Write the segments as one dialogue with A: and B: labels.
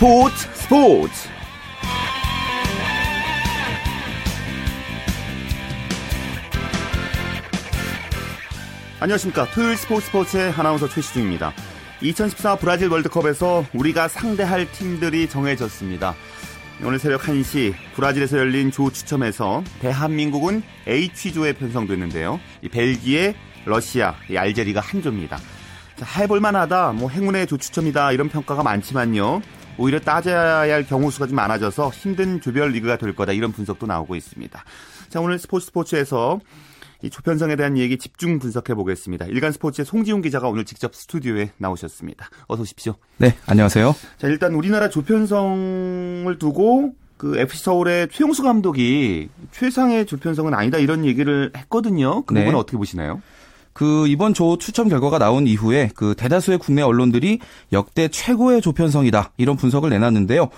A: 스포츠 스포츠. 안녕하십니까. 토요일 스포츠 스포츠의 아나운서 최시중입니다. 2014 브라질 월드컵에서 우리가 상대할 팀들이 정해졌습니다. 오늘 새벽 1시 브라질에서 열린 조 추첨에서 대한민국은 H조에 편성됐는데요. 이 벨기에, 러시아, 이 알제리가 한 조입니다. 해볼만하다, 뭐 행운의 조추첨이다 이런 평가가 많지만요. 오히려 따져야 할 경우 수가 좀 많아져서 힘든 조별 리그가 될 거다 이런 분석도 나오고 있습니다. 자 오늘 스포츠 스포츠에서 이 조편성에 대한 얘기 집중 분석해 보겠습니다. 일간 스포츠의 송지훈 기자가 오늘 직접 스튜디오에 나오셨습니다. 어서 오십시오.
B: 네, 안녕하세요.
A: 자 일단 우리나라 조편성을 두고 그 FC 서울의 최용수 감독이 최상의 조편성은 아니다 이런 얘기를 했거든요. 그 부분은 네. 어떻게 보시나요?
B: 그 이번 조 추첨 결과가 나온 이후에 그 대다수의 국내 언론들이 역대 최고의 조편성이다 이런 분석을 내놨는데요.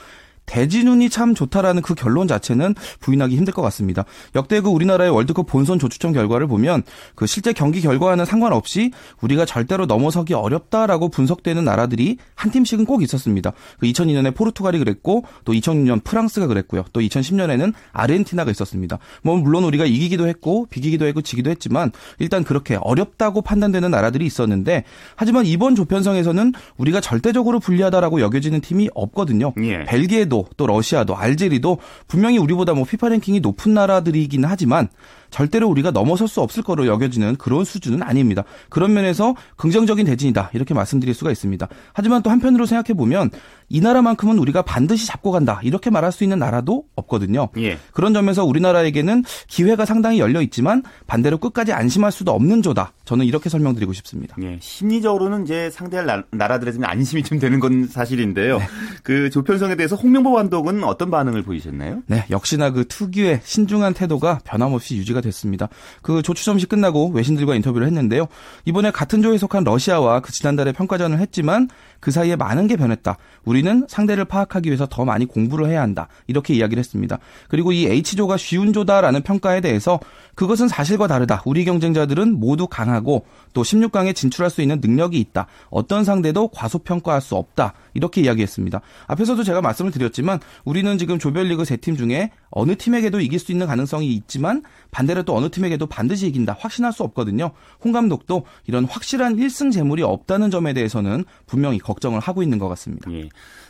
B: 대진운이 참 좋다라는 그 결론 자체는 부인하기 힘들 것 같습니다. 역대 그 우리나라의 월드컵 본선 조추첨 결과를 보면 그 실제 경기 결과와는 상관없이 우리가 절대로 넘어서기 어렵다라고 분석되는 나라들이 한 팀씩은 꼭 있었습니다. 그 2002년에 포르투갈이 그랬고 또 2006년 프랑스가 그랬고요. 또 2010년에는 아르헨티나가 있었습니다. 뭐 물론 우리가 이기기도 했고 비기기도 했고 지기도 했지만 일단 그렇게 어렵다고 판단되는 나라들이 있었는데 하지만 이번 조편성에서는 우리가 절대적으로 불리하다라고 여겨지는 팀이 없거든요. 예. 벨기에 벨 기에도 또 러시아도 알제리도 분명히 우리보다 뭐 피파 랭킹이 높은 나라들이긴 하지만 절대로 우리가 넘어설 수 없을 거로 여겨지는 그런 수준은 아닙니다. 그런 면에서 긍정적인 대진이다 이렇게 말씀드릴 수가 있습니다. 하지만 또 한편으로 생각해 보면 이 나라만큼은 우리가 반드시 잡고 간다 이렇게 말할 수 있는 나라도 없거든요. 예. 그런 점에서 우리나라에게는 기회가 상당히 열려 있지만 반대로 끝까지 안심할 수도 없는 조다. 저는 이렇게 설명드리고 싶습니다.
A: 예. 심리적으로는 이제 상대할 나라들에 좀 안심이 좀 되는 건 사실인데요. 네. 그 조편성에 대해서 홍명보 감독은 어떤 반응을 보이셨나요?
B: 네, 역시나 그 특유의 신중한 태도가 변함없이 유지가 됐습니다. 그 조추첨식 끝나고 외신들과 인터뷰를 했는데요. 이번에 같은 조에 속한 러시아와 그 지난달에 평가전을 했지만 그 사이에 많은 게 변했다. 우리는 상대를 파악하기 위해서 더 많이 공부를 해야 한다. 이렇게 이야기를 했습니다. 그리고 이 H조가 쉬운 조다라는 평가에 대해서 그것은 사실과 다르다. 우리 경쟁자들은 모두 강하고 또 16강에 진출할 수 있는 능력이 있다. 어떤 상대도 과소평가할 수 없다. 이렇게 이야기했습니다. 앞에서도 제가 말씀을 드렸지만 우리는 지금 조별리그 세 팀 중에 어느 팀에게도 이길 수 있는 가능성이 있지만 반대 로 또 어느 팀에게도 반드시 이긴다. 확신할 수 없거든요. 홍 감독도 이런 확실한 1승 재물이 없다는 점에 대해서는 분명히 걱정을 하고 있는 것 같습니다. 예.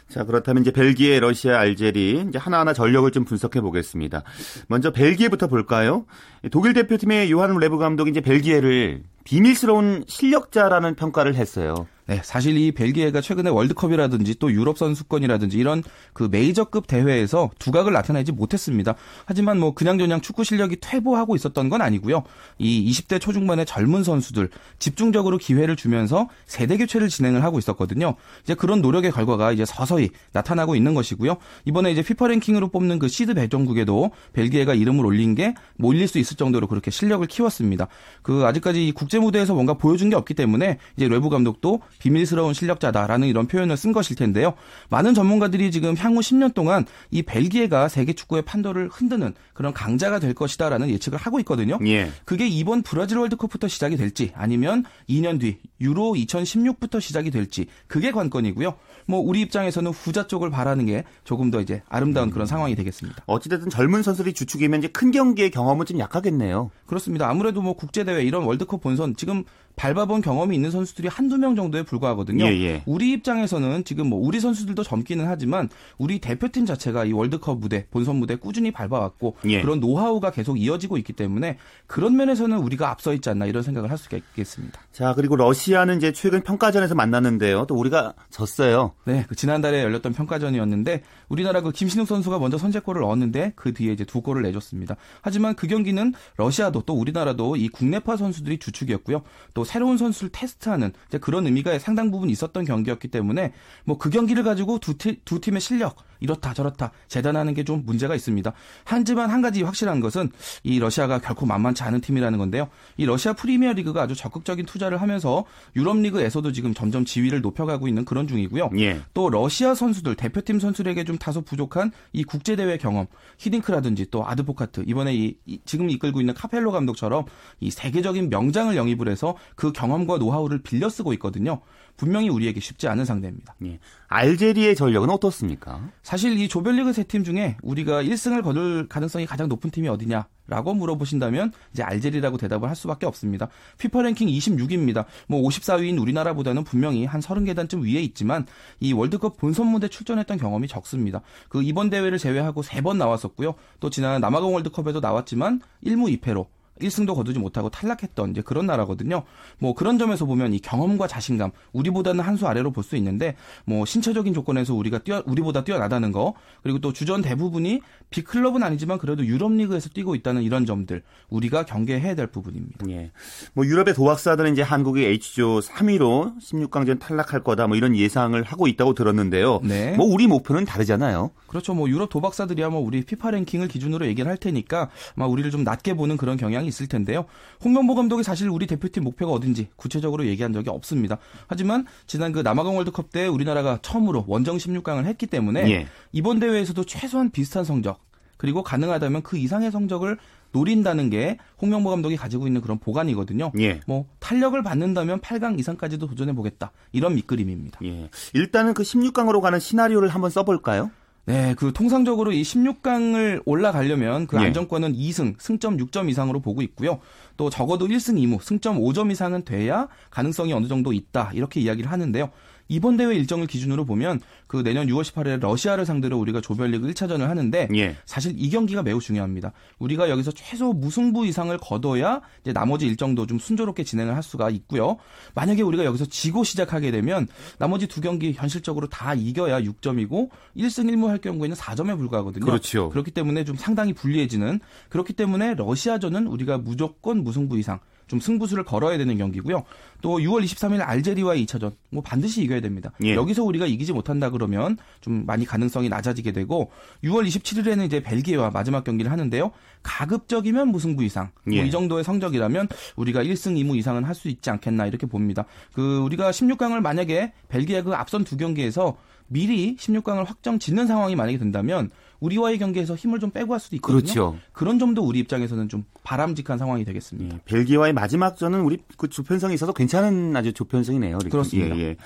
A: 자, 그렇다면 이제 벨기에, 러시아, 알제리 이제 하나하나 전력을 좀 분석해 보겠습니다. 먼저 벨기에부터 볼까요? 독일 대표팀의 요아힘 뢰브 감독이 이제 벨기에를 비밀스러운 실력자라는 평가를 했어요.
B: 네, 사실 이 벨기에가 최근에 월드컵이라든지 또 유럽 선수권이라든지 이런 그 메이저급 대회에서 두각을 나타내지 못했습니다. 하지만 뭐 그냥저냥 축구 실력이 퇴보하고 있었던 건 아니고요. 이 20대 초중반의 젊은 선수들 집중적으로 기회를 주면서 세대 교체를 진행을 하고 있었거든요. 이제 그런 노력의 결과가 이제 서서히 나타나고 있는 것이고요. 이번에 이제 피파 랭킹으로 뽑는 그 시드 배정국에도 벨기에가 이름을 올린 게 몰릴 수 있을 정도로 그렇게 실력을 키웠습니다. 그 아직까지 이 국제 무대에서 뭔가 보여준 게 없기 때문에 이제 뢰브 감독도 비밀스러운 실력자다라는 이런 표현을 쓴 것일 텐데요. 많은 전문가들이 지금 향후 10년 동안 이 벨기에가 세계 축구의 판도를 흔드는 그런 강자가 될 것이다라는 예측을 하고 있거든요. 예. 그게 이번 브라질 월드컵부터 시작이 될지 아니면 2년 뒤 유로 2016부터 시작이 될지 그게 관건이고요. 뭐 우리 입장에서는 후자 쪽을 바라는 게 조금 더 이제 아름다운 그런 상황이 되겠습니다.
A: 어찌됐든 젊은 선수들이 주축이면 이제 큰 경기의 경험은 좀 약하겠네요.
B: 그렇습니다. 아무래도 뭐 국제 대회 이런 월드컵 본선 지금 밟아본 경험이 있는 선수들이 한두 명 정도에 불과하거든요. 예, 예. 우리 입장에서는 지금 뭐 우리 선수들도 젊기는 하지만 우리 대표팀 자체가 이 월드컵 무대, 본선 무대 꾸준히 밟아왔고 예. 그런 노하우가 계속 이어지고 있기 때문에 그런 면에서는 우리가 앞서 있지 않나 이런 생각을 할 수가 있겠습니다.
A: 자, 그리고 러시아는 이제 최근 평가전에서 만났는데요. 또 우리가 졌어요.
B: 네, 그 지난달에 열렸던 평가전이었는데 우리나라 그 김신욱 선수가 먼저 선제골을 넣었는데 그 뒤에 이제 두 골을 내줬습니다. 하지만 그 경기는 러시아도 또 우리나라도 이 국내파 선수들이 주축이었고요. 또 새로운 선수를 테스트하는 그런 의미가 상당 부분 있었던 경기였기 때문에 뭐 그 경기를 가지고 두, 팀, 두 팀의 실력 이렇다 저렇다 재단하는 게 좀 문제가 있습니다. 하지만 한 가지 확실한 것은 이 러시아가 결코 만만치 않은 팀이라는 건데요. 이 러시아 프리미어 리그가 아주 적극적인 투자를 하면서 유럽 리그에서도 지금 점점 지위를 높여가고 있는 그런 중이고요. 예. 또 러시아 선수들 대표팀 선수들에게 좀 다소 부족한 이 국제 대회 경험 히딩크라든지 또 아드보카트 이번에 이, 이 지금 이끌고 있는 카펠로 감독처럼 이 세계적인 명장을 영입을 해서 그 경험과 노하우를 빌려 쓰고 있거든요. 분명히 우리에게 쉽지 않은 상대입니다.
A: 예. 알제리의 전력은 어떻습니까?
B: 사실 이 조별리그 세 팀 중에 우리가 1승을 거둘 가능성이 가장 높은 팀이 어디냐? 라고 물어보신다면 이제 알제리라고 대답을 할 수밖에 없습니다. 피파 랭킹 26위입니다. 뭐 54위인 우리나라보다는 분명히 한 30계단쯤 위에 있지만 이 월드컵 본선 무대 출전했던 경험이 적습니다. 그 이번 대회를 제외하고 3번 나왔었고요. 또 지난 남아공 월드컵에도 나왔지만 1무 2패로 1승도 거두지 못하고 탈락했던 이제 그런 나라거든요. 뭐 그런 점에서 보면 이 경험과 자신감 우리보다는 한 수 아래로 볼 수 있는데 뭐 신체적인 조건에서 우리가 뛰어 우리보다 뛰어나다는 거 그리고 또 주전 대부분이 빅클럽은 아니지만 그래도 유럽 리그에서 뛰고 있다는 이런 점들 우리가 경계해야 될 부분입니다.
A: 예. 뭐 유럽의 도박사들은 이제 한국이 H조 3위로 16강전 탈락할 거다 뭐 이런 예상을 하고 있다고 들었는데요.
B: 네.
A: 뭐 우리 목표는 다르잖아요.
B: 그렇죠. 뭐 유럽 도박사들이야 뭐 우리 피파 랭킹을 기준으로 얘기를 할 테니까 아마 우리를 좀 낮게 보는 그런 경향 이 있을 텐데요. 홍명보 감독이 사실 우리 대표팀 목표가 어딘지 구체적으로 얘기한 적이 없습니다. 하지만 지난 그 남아공 월드컵 때 우리나라가 처음으로 원정 16강을 했기 때문에
A: 예.
B: 이번 대회에서도 최소한 비슷한 성적 그리고 가능하다면 그 이상의 성적을 노린다는 게 홍명보 감독이 가지고 있는 그런 보관이거든요.
A: 예.
B: 뭐 탄력을 받는다면 8강 이상까지도 도전해 보겠다. 이런 밑그림입니다.
A: 예. 일단은 그 16강으로 가는 시나리오를 한번 써볼까요?
B: 네, 그 통상적으로 이 16강을 올라가려면 그
A: 예.
B: 안정권은 2승, 승점 6점 이상으로 보고 있고요. 또 적어도 1승 2무, 승점 5점 이상은 돼야 가능성이 어느 정도 있다. 이렇게 이야기를 하는데요. 이번 대회 일정을 기준으로 보면 그 내년 6월 18일에 러시아를 상대로 우리가 조별리그 1차전을 하는데
A: 예.
B: 사실 이 경기가 매우 중요합니다. 우리가 여기서 최소 무승부 이상을 거둬야 이제 나머지 일정도 좀 순조롭게 진행을 할 수가 있고요. 만약에 우리가 여기서 지고 시작하게 되면 나머지 두 경기 현실적으로 다 이겨야 6점이고 1승 1무 할 경우에는 4점에 불과하거든요.
A: 그렇죠.
B: 그렇기 때문에 좀 상당히 불리해지는 그렇기 때문에 러시아전은 우리가 무조건 무승부 이상 좀 승부수를 걸어야 되는 경기고요. 또 6월 23일 알제리와의 2차전 뭐 반드시 이겨야 됩니다.
A: 예.
B: 여기서 우리가 이기지 못한다 그러면 좀 많이 가능성이 낮아지게 되고 6월 27일에는 이제 벨기에와 마지막 경기를 하는데요. 가급적이면 무승부 이상 뭐
A: 예.
B: 이 정도의 성적이라면 우리가 1승 2무 이상은 할 수 있지 않겠나 이렇게 봅니다. 그 우리가 16강을 만약에 벨기에 그 앞선 두 경기에서 미리 16강을 확정 짓는 상황이 만약에 된다면 우리와의 경기에서 힘을 좀 빼고 할 수도 있거든요.
A: 그렇죠.
B: 그런 점도 우리 입장에서는 좀 바람직한 상황이 되겠습니다.
A: 예. 벨기에와의 마지막 전은 우리 그 조편성이 있어서 괜찮은 아주 조편성이네요. 이렇게.
B: 그렇습니다.
A: 예, 예.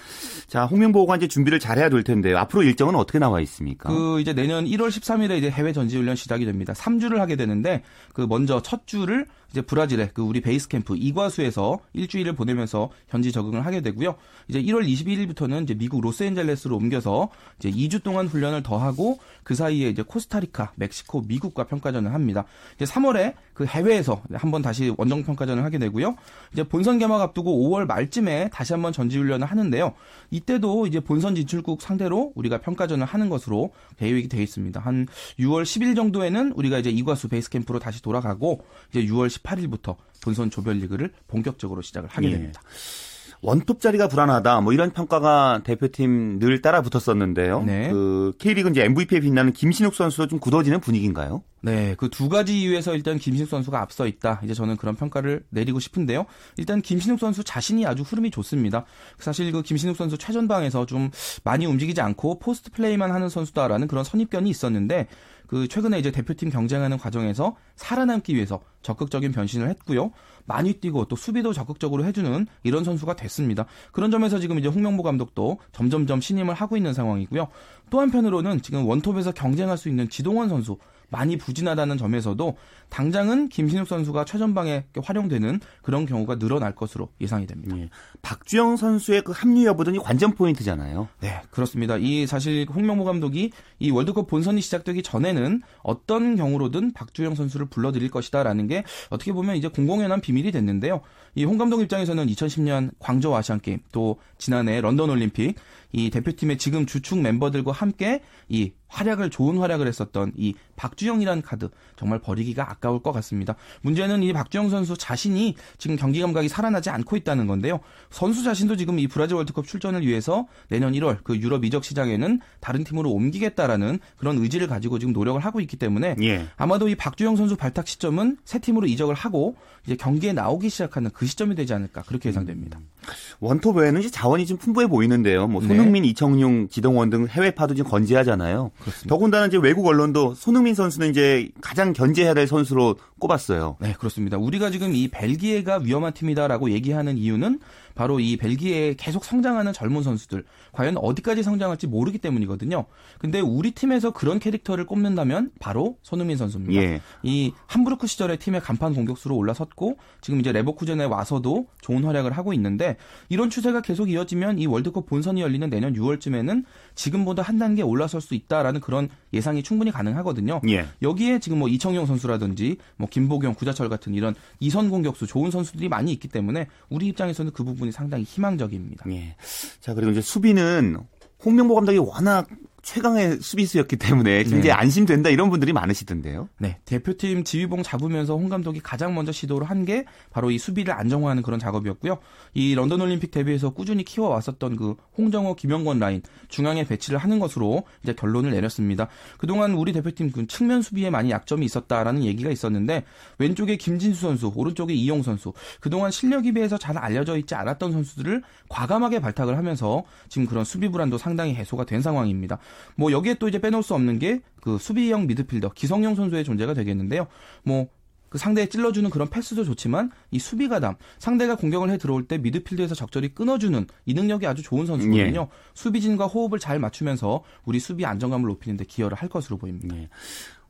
A: 자, 홍명보가 이제 준비를 잘해야 될 텐데요. 앞으로 일정은 어떻게 나와 있습니까?
B: 그 이제 내년 1월 13일에 이제 해외 전지 훈련 시작이 됩니다. 3주를 하게 되는데 그 먼저 첫 주를 이제 브라질의 그 우리 베이스 캠프 이과수에서 일주일을 보내면서 현지 적응을 하게 되고요. 이제 1월 21일부터는 이제 미국 로스앤젤레스로 옮겨서 이제 2주 동안 훈련을 더 하고 그 사이에 이제 코스타리카, 멕시코, 미국과 평가전을 합니다. 이제 3월에 그 해외에서 한번 다시 원정 평가전을 하게 되고요. 이제 본선 개막 앞두고 5월 말쯤에 다시 한번 전지 훈련을 하는데요. 이때도 이제 본선 진출국 상대로 우리가 평가전을 하는 것으로 계획이 되어 있습니다. 한 6월 10일 정도에는 우리가 이제 이과수 베이스 캠프로 다시 돌아가고 이제 6월 18일부터 본선 조별리그를 본격적으로 시작을 하게
A: 예.
B: 됩니다.
A: 원톱 자리가 불안하다. 뭐 이런 평가가 대표팀 늘 따라 붙었었는데요.
B: 네.
A: 그 K리그 이제 MVP에 빛나는 김신욱 선수도 좀 굳어지는 분위기인가요?
B: 네, 그 두 가지 이유에서 일단 김신욱 선수가 앞서 있다. 이제 저는 그런 평가를 내리고 싶은데요. 일단 김신욱 선수 자신이 아주 흐름이 좋습니다. 사실 그 김신욱 선수 최전방에서 좀 많이 움직이지 않고 포스트 플레이만 하는 선수다라는 그런 선입견이 있었는데 그 최근에 이제 대표팀 경쟁하는 과정에서 살아남기 위해서 적극적인 변신을 했고요. 많이 뛰고 또 수비도 적극적으로 해주는 이런 선수가 됐습니다. 그런 점에서 지금 이제 홍명보 감독도 점점점 신임을 하고 있는 상황이고요. 또 한편으로는 지금 원톱에서 경쟁할 수 있는 지동원 선수 많이 부진하다는 점에서도 당장은 김신욱 선수가 최전방에 활용되는 그런 경우가 늘어날 것으로 예상이 됩니다.
A: 예. 박주영 선수의 그 합류 여부등이 관전 포인트잖아요.
B: 네, 그렇습니다. 이 사실 홍명보 감독이 이 월드컵 본선이 시작되기 전에는 어떤 경우로든 박주영 선수를 불러들일 것이다라는 게 어떻게 보면 이제 공공연한 비밀이 됐는데요. 이 홍 감독 입장에서는 2010년 광저우 아시안 게임 또 지난해 런던 올림픽 이 대표팀의 지금 주축 멤버들과 함께 이 활약을 좋은 활약을 했었던 이 박주영이라는 카드 정말 버리기가 아까울 것 같습니다. 문제는 이 박주영 선수 자신이 지금 경기 감각이 살아나지 않고 있다는 건데요. 선수 자신도 지금 이 브라질 월드컵 출전을 위해서 내년 1월 그 유럽 이적 시장에는 다른 팀으로 옮기겠다라는 그런 의지를 가지고 지금 노력을 하고 있기 때문에
A: 예.
B: 아마도 이 박주영 선수 발탁 시점은 새 팀으로 이적을 하고 이제 경기에 나오기 시작하는 그 시점이 되지 않을까 그렇게 예상됩니다.
A: 원톱 외에는 이제 자원이 좀 풍부해 보이는데요. 뭐
B: 네.
A: 손흥민, 이청용, 지동원 등 해외파도 지금 건재하잖아요. 더군다나 이제 외국 언론도 손흥민 선수는 이제 가장 견제해야 될 선수로 꼽았어요.
B: 네, 그렇습니다. 우리가 지금 이 벨기에가 위험한 팀이다라고 얘기하는 이유는 바로 이 벨기에에 계속 성장하는 젊은 선수들 과연 어디까지 성장할지 모르기 때문이거든요. 근데 우리 팀에서 그런 캐릭터를 꼽는다면 바로 손흥민 선수입니다. 예. 이 함부르크 시절에 팀의 간판 공격수로 올라섰고 지금 이제 레버쿠젠에 와서도 좋은 활약을 하고 있는데 이런 추세가 계속 이어지면 이 월드컵 본선이 열리는 내년 6월쯤에는 지금보다 한 단계 올라설 수 있다라는 그런 예상이 충분히 가능하거든요. 예. 여기에 지금 뭐 이청용 선수라든지 뭐 김보경, 구자철 같은 이런 이선 공격수 좋은 선수들이 많이 있기 때문에 우리 입장에서는 그 부분이 상당히 희망적입니다. 예.
A: 자 그리고 이제 수비는 홍명보 감독이 워낙 최강의 수비수였기 때문에 굉장히 네. 안심된다 이런 분들이 많으시던데요.
B: 네, 대표팀 지휘봉 잡으면서 홍 감독이 가장 먼저 시도를 한 게 바로 이 수비를 안정화하는 그런 작업이었고요. 이 런던 올림픽 대비해서 꾸준히 키워왔었던 그 홍정호, 김영권 라인 중앙에 배치를 하는 것으로 이제 결론을 내렸습니다. 그동안 우리 대표팀 그 측면 수비에 많이 약점이 있었다라는 얘기가 있었는데 왼쪽에 김진수 선수, 오른쪽에 이용 선수 그동안 실력에 비해서 잘 알려져 있지 않았던 선수들을 과감하게 발탁을 하면서 지금 그런 수비 불안도 상당히 해소가 된 상황입니다. 뭐 여기에 또 이제 빼놓을 수 없는 게 그 수비형 미드필더 기성용 선수의 존재가 되겠는데요. 뭐그 상대에 찔러주는 그런 패스도 좋지만 이 수비 가담 상대가 공격을 해 들어올 때 미드필드에서 적절히 끊어주는 이 능력이 아주 좋은 선수거든요. 예. 수비진과 호흡을 잘 맞추면서 우리 수비 안정감을 높이는데 기여를 할 것으로 보입니다. 예.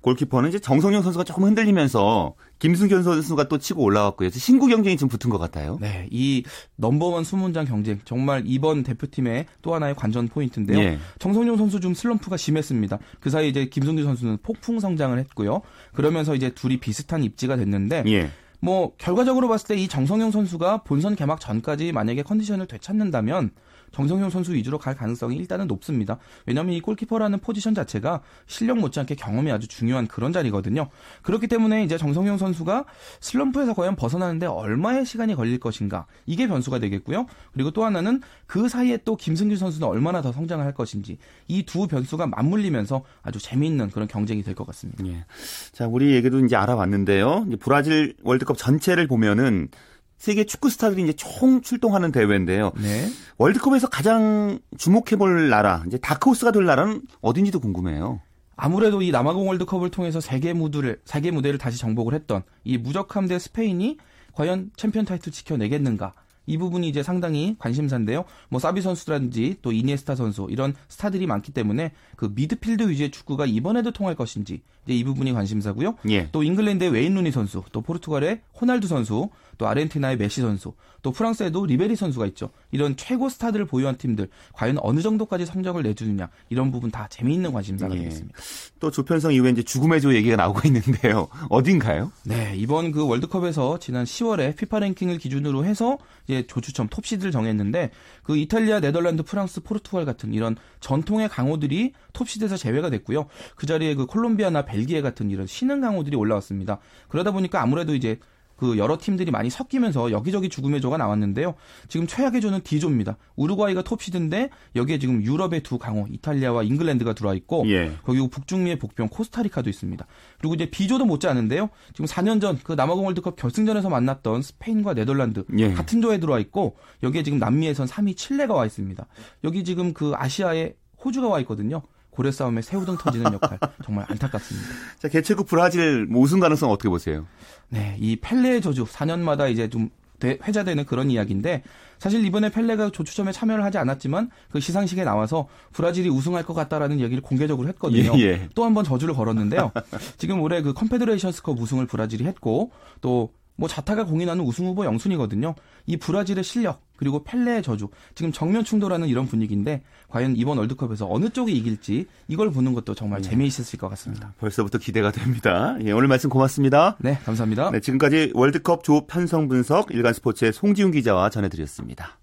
A: 골키퍼는 이제 정성용 선수가 조금 흔들리면서 김승현 선수가 또 치고 올라왔고요. 신구 경쟁이 좀 붙은 것 같아요.
B: 네, 이 넘버원 수문장 경쟁 정말 이번 대표팀의 또 하나의 관전 포인트인데요. 예. 정성용 선수 좀 슬럼프가 심했습니다. 그 사이 이제 김승규 선수는 폭풍 성장을 했고요. 그러면서 이제 둘이 비슷한 입지가 됐는데 예. 뭐 결과적으로 봤을 때 이 정성용 선수가 본선 개막 전까지 만약에 컨디션을 되찾는다면 정성용 선수 위주로 갈 가능성이 일단은 높습니다. 왜냐하면 이 골키퍼라는 포지션 자체가 실력 못지않게 경험이 아주 중요한 그런 자리거든요. 그렇기 때문에 이제 정성용 선수가 슬럼프에서 과연 벗어나는데 얼마의 시간이 걸릴 것인가 이게 변수가 되겠고요. 그리고 또 하나는 그 사이에 또 김승규 선수는 얼마나 더 성장을 할 것인지 이 두 변수가 맞물리면서 아주 재미있는 그런 경쟁이 될 것 같습니다. 예.
A: 자, 우리 얘기도 이제 알아봤는데요. 이제 브라질 월드컵 전체를 보면은 세계 축구 스타들이 이제 총 출동하는 대회인데요. 네. 월드컵에서 가장 주목해볼 나라, 이제 다크호스가 될 나라는 어딘지도 궁금해요.
B: 아무래도 이 남아공 월드컵을 통해서 세계 무대를 세계 무대를 다시 정복을 했던 이 무적함대 스페인이 과연 챔피언 타이틀 지켜내겠는가? 이 부분이 이제 상당히 관심사인데요. 뭐 사비 선수라든지 또 이니에스타 선수 이런 스타들이 많기 때문에 그 미드필드 위주의 축구가 이번에도 통할 것인지 이제 이 부분이 관심사고요. 예. 또 잉글랜드의 웨인 루니 선수, 또 포르투갈의 호날두 선수, 또 아르헨티나의 메시 선수, 또 프랑스에도 리베리 선수가 있죠. 이런 최고 스타들을 보유한 팀들 과연 어느 정도까지 성적을 내주느냐 이런 부분 다 재미있는 관심사가 예. 되겠습니다.
A: 또 조편성 이후에 이제 죽음의 조 얘기가 나오고 있는데요. 어딘가요?
B: 네, 이번 그 월드컵에서 지난 10월에 피파 랭킹을 기준으로 해서 이제 조추첨 톱시드를 정했는데 그 이탈리아, 네덜란드, 프랑스, 포르투갈 같은 이런 전통의 강호들이 톱시드에서 제외가 됐고요. 그 자리에 그 콜롬비아나 벨기에 같은 이런 신흥 강호들이 올라왔습니다. 그러다 보니까 아무래도 이제 그 여러 팀들이 많이 섞이면서 여기저기 죽음의 조가 나왔는데요. 지금 최악의 조는 D조입니다. 우루과이가 톱시드인데 여기에 지금 유럽의 두 강호 이탈리아와 잉글랜드가 들어와 있고 예. 거기 북중미의 복병 코스타리카도 있습니다. 그리고 이제 B조도 못지않은데요. 지금 4년 전 그 남아공 월드컵 결승전에서 만났던 스페인과 네덜란드 예. 같은 조에 들어와 있고 여기에 지금 남미에선 3위 칠레가 와 있습니다. 여기 지금 그 아시아에 호주가 와 있거든요. 고래 싸움에 새우등 터지는 역할 정말 안타깝습니다.
A: 자 개최국 브라질 뭐 우승 가능성 어떻게 보세요?
B: 네, 이 펠레의 저주 4년마다 이제 좀 회자되는 그런 이야기인데 사실 이번에 펠레가 조추첨에 참여를 하지 않았지만 그 시상식에 나와서 브라질이 우승할 것 같다라는 얘기를 공개적으로 했거든요. 예, 예. 또 한 번 저주를 걸었는데요. 지금 올해 그 컨페더레이션스컵 우승을 브라질이 했고 또 뭐 자타가 공인하는 우승 후보 영순위거든요. 이 브라질의 실력 그리고 펠레의 저주 지금 정면 충돌하는 이런 분위기인데 과연 이번 월드컵에서 어느 쪽이 이길지 이걸 보는 것도 정말 네. 재미있을 것 같습니다.
A: 벌써부터 기대가 됩니다. 예, 오늘 말씀 고맙습니다.
B: 네, 감사합니다.
A: 네, 지금까지 월드컵 조 편성 분석 일간 스포츠의 송지훈 기자와 전해드렸습니다.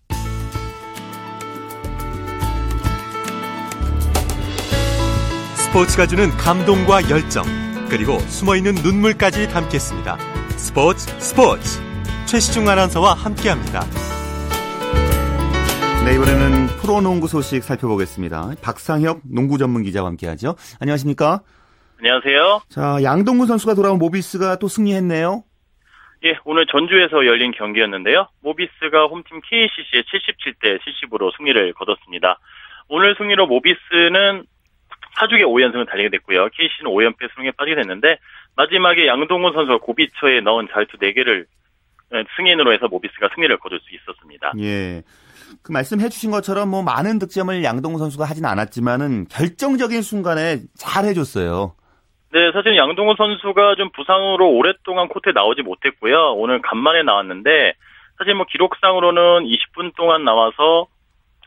C: 스포츠가 주는 감동과 열정 그리고 숨어있는 눈물까지 담겠습니다. 스포츠 스포츠 최시중 아나운서와 함께합니다.
A: 네 이번에는 프로농구 소식 살펴보겠습니다. 박상혁 농구 전문 기자와 함께하죠. 안녕하십니까?
D: 안녕하세요.
A: 자 양동근 선수가 돌아온 모비스가 또 승리했네요.
D: 예, 오늘 전주에서 열린 경기였는데요. 모비스가 홈팀 KCC의 77대 70으로 승리를 거뒀습니다. 오늘 승리로 모비스는 4주의 5연승을 달리게 됐고요. KCC는 5연패 수능에 빠지게 됐는데 마지막에 양동근 선수가 고비처에 넣은 자유투 4개를 승인으로 해서 모비스가 승리를 거둘 수 있었습니다.
A: 예. 그 말씀해 주신 것처럼 뭐 많은 득점을 양동근 선수가 하진 않았지만은 결정적인 순간에 잘 해줬어요.
D: 네, 사실 양동근 선수가 좀 부상으로 오랫동안 코트에 나오지 못했고요. 오늘 간만에 나왔는데 사실 뭐 기록상으로는 20분 동안 나와서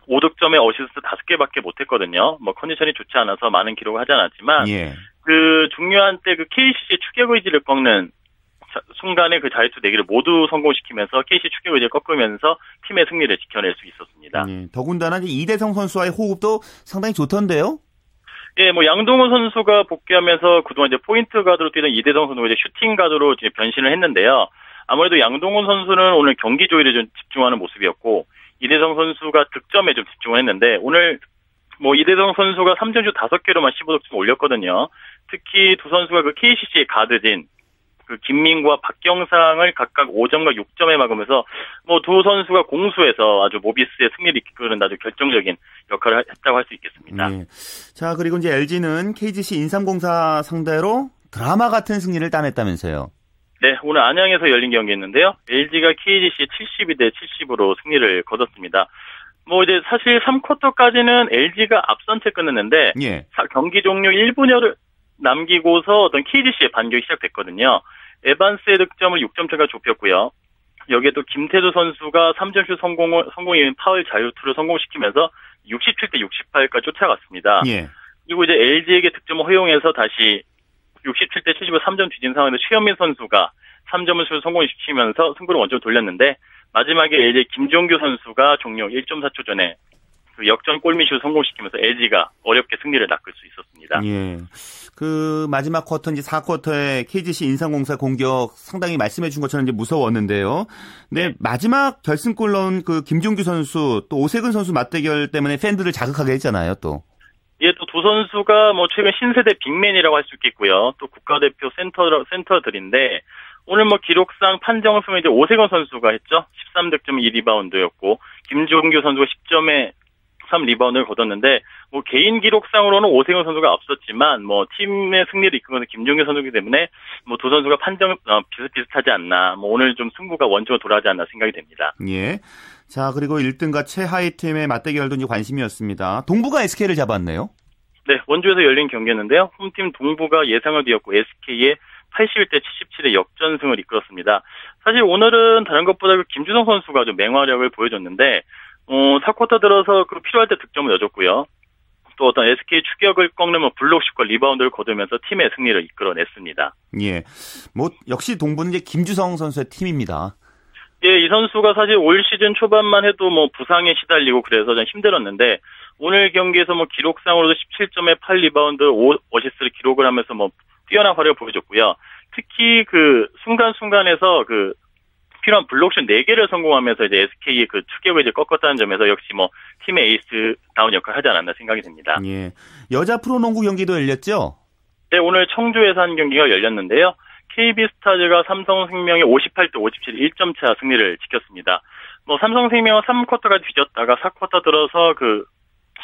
D: 5득점에 어시스트 5개밖에 못했거든요. 뭐 컨디션이 좋지 않아서 많은 기록을 하지 않았지만 예. 그 중요한 때 그 KCC 추격 의지를 꺾는 순간에 그 자유투 4개를 모두 성공시키면서 KC 추격 의지를 꺾으면서 팀의 승리를 지켜낼 수 있었습니다. 예.
A: 더군다나 이대성 선수와의 호흡도 상당히 좋던데요?
D: 예, 뭐 양동훈 선수가 복귀하면서 그동안 이제 포인트 가드로 뛰던 이대성 선수가 이제 슈팅 가드로 이제 변신을 했는데요. 아무래도 양동훈 선수는 오늘 경기 조율에 좀 집중하는 모습이었고 이대성 선수가 득점에 좀 집중을 했는데 오늘 뭐 이대성 선수가 3점슛 5개로만 15득점 올렸거든요. 특히 두 선수가 그 KCC 가드진 그 김민구와 박경상을 각각 5점과 6점에 막으면서 뭐 두 선수가 공수에서 아주 모비스의 승리를 이끄는 아주 결정적인 역할을 했다고 할 수 있겠습니다. 네.
A: 자 그리고 이제 LG는 KGC 인삼공사 상대로 드라마 같은 승리를 따냈다면서요.
D: 네, 오늘 안양에서 열린 경기였는데요. LG가 KGC 72대 70으로 승리를 거뒀습니다. 뭐 이제 사실 3쿼터까지는 LG가 앞선 채 끝냈는데 예. 경기 종료 1분여를 남기고서 어떤 KGC의 반격이 시작됐거든요. 에반스의 득점을 6점 차가 좁혔고요. 여기에 또 김태두 선수가 3점슛 성공을 성공인 파울 자유투를 성공시키면서 67대 68까지 쫓아갔습니다. 예. 그리고 이제 LG에게 득점을 허용해서 다시 67대 70을 3점 뒤진 상황에서 최현민 선수가 3점을 성공시키면서 승부를 원점 돌렸는데 마지막에 LG 김종규 선수가 종료 1.4초 전에 그 역전 골미슛 성공시키면서 LG가 어렵게 승리를 낚을 수 있었습니다.
A: 예. 그 마지막 쿼터 이제 4쿼터에 KGC 인상공사 공격 상당히 말씀해 준 것처럼 이제 무서웠는데요. 네, 마지막 결승골 넣은 그 김종규 선수 또 오세근 선수 맞대결 때문에 팬들을 자극하게 했잖아요, 또.
D: 예, 또 두 선수가 뭐 최근 신세대 빅맨이라고 할 수 있겠고요. 또 국가대표 센터 센터들인데 오늘 뭐 기록상 판정승은 이제 오세근 선수가 했죠. 13득점 2리바운드였고 김종규 선수가 10점에 3 리바운드를 거뒀는데 뭐 개인 기록상으로는 오세근 선수가 앞섰지만 뭐 팀의 승리를 이끈 것은 김종규 선수이기 때문에 뭐 두 선수가 판정 어, 비슷비슷하지 않나 뭐 오늘 좀 승부가 원점으로 돌아가지 않나 생각이 됩니다.
A: 예. 자 그리고 1등과 최하위 팀의 맞대결도 이제 관심이었습니다. 동부가 SK를 잡았네요.
D: 네 원주에서 열린 경기였는데요. 홈팀 동부가 예상을 뒤엎고 SK에 81대 77의 역전승을 이끌었습니다. 사실 오늘은 다른 것보다 그 김주성 선수가 좀 맹활약을 보여줬는데 어, 4쿼터 들어서 그 필요할 때 득점을 넣어줬고요. 또 어떤 SK 추격을 꺾는 블록슛과 리바운드를 거두면서 팀의 승리를 이끌어냈습니다.
A: 예. 뭐, 역시 동부는 이제 김주성 선수의 팀입니다.
D: 예, 이 선수가 사실 올 시즌 초반만 해도 뭐 부상에 시달리고 그래서 좀 힘들었는데 오늘 경기에서 뭐 기록상으로도 17점에 8 리바운드 5 어시스트를 기록을 하면서 뭐 뛰어난 활약을 보여줬고요. 특히 그 순간순간에서 그 필요한 블록슛 4개를 성공하면서 이제 SK의 그 추격을 이제 꺾었다는 점에서 역시 뭐 팀의 에이스 다운 역할을 하지 않았나 생각이 됩니다.
A: 예. 여자 프로농구 경기도 열렸죠?
D: 네, 오늘 청주에서 한 경기가 열렸는데요. KB 스타즈가 삼성생명에 58대 57 1점 차 승리를 지켰습니다. 뭐 삼성생명은 3쿼터가 뒤졌다가 4쿼터 들어서 그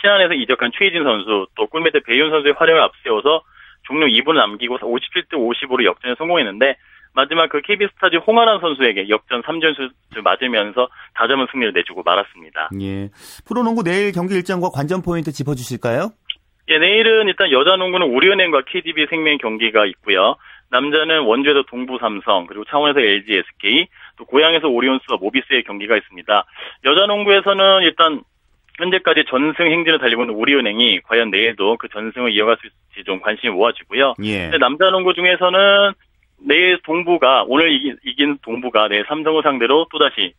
D: 신안에서 이적한 최희진 선수 또 꿀매대 배윤 선수의 활약을 앞세워서 종료 2분 남기고 57대 55로 역전에 성공했는데 마지막 그 KB스타즈 홍아란 선수에게 역전 3점슛을 맞으면서 다점은 승리를 내주고 말았습니다.
A: 예. 프로농구 내일 경기 일정과 관전 포인트 짚어주실까요?
D: 예, 내일은 일단 여자 농구는 우리은행과 KDB 생명 경기가 있고요. 남자는 원주에서 동부 삼성, 그리고 창원에서 LG SK, 또 고향에서 오리온스와 모비스의 경기가 있습니다. 여자 농구에서는 일단 현재까지 전승 행진을 달리고 있는 우리은행이 과연 내일도 그 전승을 이어갈 수 있을지 좀 관심이 모아지고요. 예. 남자 농구 중에서는 내일 동부가 오늘 이긴, 이긴 동부가 내일 삼성을 상대로 또다시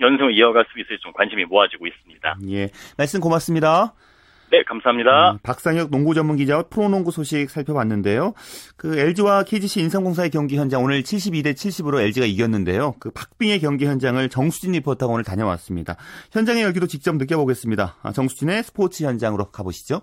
D: 연승을 이어갈 수 있을지 좀 관심이 모아지고 있습니다.
A: 예, 말씀 고맙습니다.
D: 네, 감사합니다.
A: 음, 박상혁 농구 전문 기자와 프로농구 소식 살펴봤는데요. 그 LG와 KGC 인삼공사의 경기 현장 오늘 72대 70으로 LG가 이겼는데요. 그 박빙의 경기 현장을 정수진 리포터가 오늘 다녀왔습니다. 현장의 열기도 직접 느껴보겠습니다. 아, 정수진의 스포츠 현장으로 가보시죠.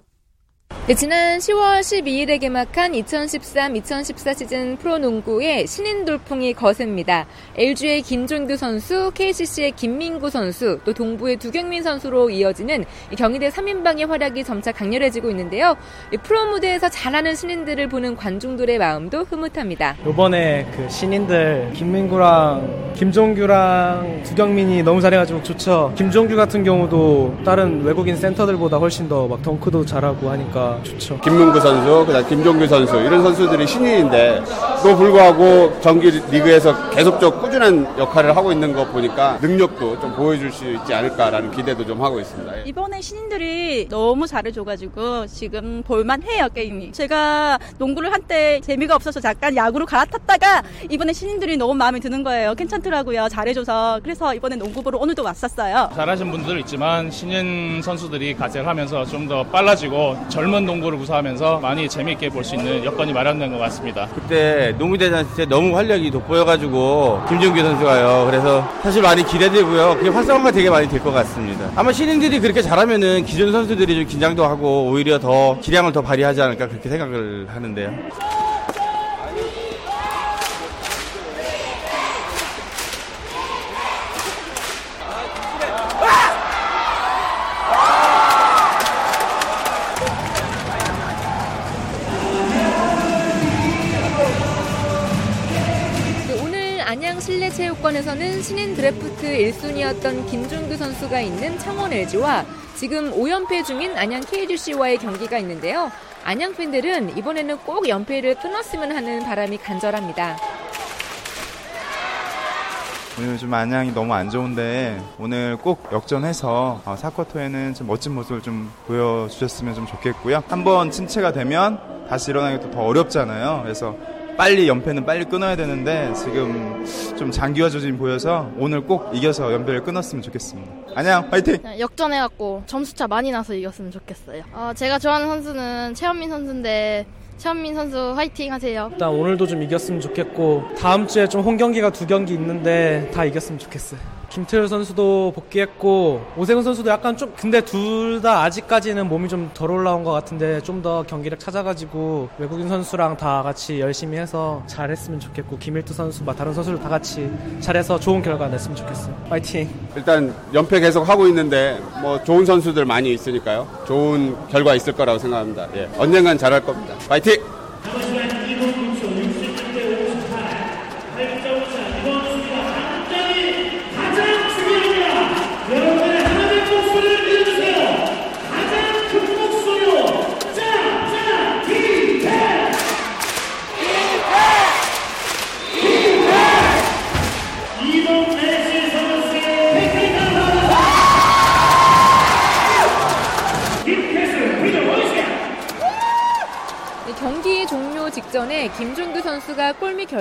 E: 네, 지난 10월 12일에 개막한 2013-2014 시즌 프로농구의 신인 돌풍이 거셉니다. LG의 김종규 선수, KCC의 김민구 선수, 또 동부의 두경민 선수로 이어지는 경희대 3인방의 활약이 점차 강렬해지고 있는데요. 프로 무대에서 잘하는 신인들을 보는 관중들의 마음도 흐뭇합니다.
F: 이번에 그 신인들 김민구랑 김종규랑 두경민이 너무 잘해가지고 좋죠. 김종규 같은 경우도 다른 외국인 센터들보다 훨씬 더 막 덩크도 잘하고 하니까 좋죠.
G: 김문구 선수, 그다음 김종규 선수 이런 선수들이 신인인데 또 불구하고 정규 리그에서 계속적 꾸준한 역할을 하고 있는 거 보니까 능력도 좀 보여줄 수 있지 않을까라는 기대도 좀 하고 있습니다.
H: 이번에 신인들이 너무 잘해줘가지고 지금 볼만해요 게임이. 제가 농구를 한때 재미가 없어서 잠깐 야구로 갈아탔다가 이번에 신인들이 너무 마음에 드는 거예요. 괜찮더라고요. 잘해줘서 그래서 이번에 농구 보러 오늘도 왔었어요.
I: 잘하신 분들 있지만 신인 선수들이 가세를 하면서 좀 더 빨라지고 젊은 농구를 구사하면서 많이 재미있게 볼 수 있는 여건이 마련된 것 같습니다.
J: 그때 농구대전 때 너무 활력이 돋보여가지고 김종규 선수가요. 그래서 사실 많이 기대되고요. 그게 활성화가 되게 많이 될 것 같습니다. 아마 신인들이 그렇게 잘하면은 기존 선수들이 좀 긴장도 하고 오히려 더 기량을 더 발휘하지 않을까 그렇게 생각을 하는데요.
E: 실내체육관에서는 신인 드래프트 1순위였던 김종규 선수가 있는 창원 LG와 지금 5연패 중인 안양 KGC와의 경기가 있는데요. 안양 팬들은 이번에는 꼭 연패를 끊었으면 하는 바람이 간절합니다.
K: 오늘 좀 안양이 너무 안 좋은데 오늘 꼭 역전해서 4쿼터에는 어, 좀 멋진 모습을 좀 보여주셨으면 좀 좋겠고요. 한번 침체가 되면 다시 일어나기 더 어렵잖아요. 그래서 빨리 연패는 빨리 끊어야 되는데 지금 좀 장기화 조짐이 보여서 오늘 꼭 이겨서 연패를 끊었으면 좋겠습니다. 안녕, 화이팅!
L: 역전해갖고 점수차 많이 나서 이겼으면 좋겠어요. 어, 제가 좋아하는 선수는 최현민 선수인데 최현민 선수 화이팅 하세요.
F: 일단 오늘도 좀 이겼으면 좋겠고 다음 주에 좀 홈 경기가 두 경기 있는데 다 이겼으면 좋겠어요. 김태현 선수도 복귀했고 오세훈 선수도 약간 좀 근데 둘 다 아직까지는 몸이 좀 덜 올라온 것 같은데 좀 더 경기력 찾아가지고 외국인 선수랑 다 같이 열심히 해서 잘했으면 좋겠고 김일두 선수 막 다른 선수들 다 같이 잘해서 좋은 결과 냈으면 좋겠어요. 파이팅.
G: 일단 연패 계속 하고 있는데 뭐 좋은 선수들 많이 있으니까요. 좋은 결과 있을 거라고 생각합니다. 예. 언젠간 잘할 겁니다. 파이팅.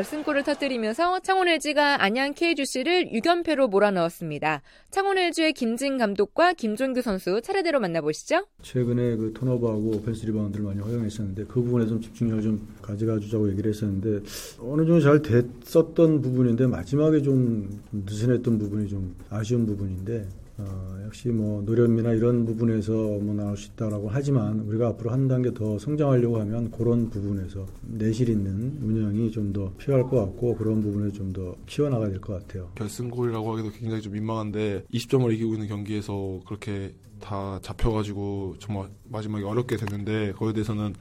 E: 결승골을 터뜨리면서 창원 LG가 안양 KGC를 6연패로 몰아넣었습니다. 창원 LG의 김진 감독과 김종규 선수 차례대로 만나보시죠.
M: 최근에 그 턴오버하고 오펜스 리바운드를 많이 허용했었는데 그 부분에 좀 집중력을 좀 가져가 주자고 얘기를 했었는데 어느 정도 잘 됐었던 부분인데 마지막에 좀 느슨했던 부분이 좀 아쉬운 부분인데 어, 역시 뭐 노련미나 이런 부분에서 뭐 나올 수 있다라고 하지만 우리가 앞으로 한 단계 더 성장하려고 하면 그런 부분에서 내실 있는 운영이 좀 더 필요할 것 같고 그런 부분을 좀더 키워나가야 될 것 같아요.
N: 결승골이라고 하기도 굉장히 좀 민망한데 20점을 이기고 있는 경기에서 그렇게 다 잡혀가지고 정말 마지막에 어렵게 됐는데 거기에 대해서는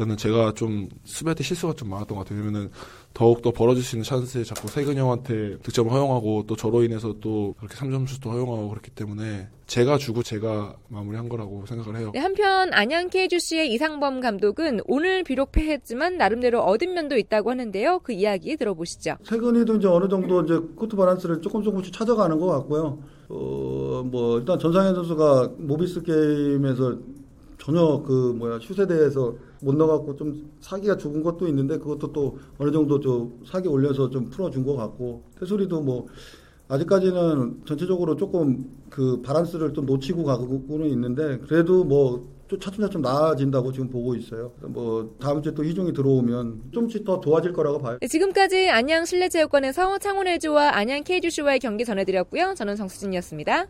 N: 일단은 제가 좀 수비 때 실수가 좀 많았던 것 같아요. 왜냐면은 더욱더 벌어질 수 있는 찬스에 자꾸 세근 형한테 득점을 허용하고 또 저로 인해서 또 그렇게 3점슛도 허용하고 그렇기 때문에 제가 주고 제가 마무리한 거라고 생각을 해요.
E: 네, 한편 안양 KGC의 이상범 감독은 오늘 비록 패했지만 나름대로 얻은 면도 있다고 하는데요. 그 이야기 들어보시죠.
O: 최근에도 이제 어느 정도 이제 코트 바란스를 조금 조금씩 찾아가는 것 같고요. 어, 뭐 일단 전상현 선수가 모비스 게임에서 전혀 그 뭐야 슛에 대해서 못 넣어갖고 좀 사기가 죽은 것도 있는데 그것도 또 어느 정도 좀 사기 올려서 좀 풀어준 것 같고 태소리도 뭐 아직까지는 전체적으로 조금 그 바란스를 좀 놓치고 가고는 있는데 그래도 뭐 차츰차츰 나아진다고 지금 보고 있어요. 뭐 다음 주에 또 희종이 들어오면 좀씩 더 도와질 거라고 봐요.
E: 네, 지금까지 안양 실내체육관에서 창원 LG와 안양 KGC와의 경기 전해드렸고요. 저는 정수진이었습니다.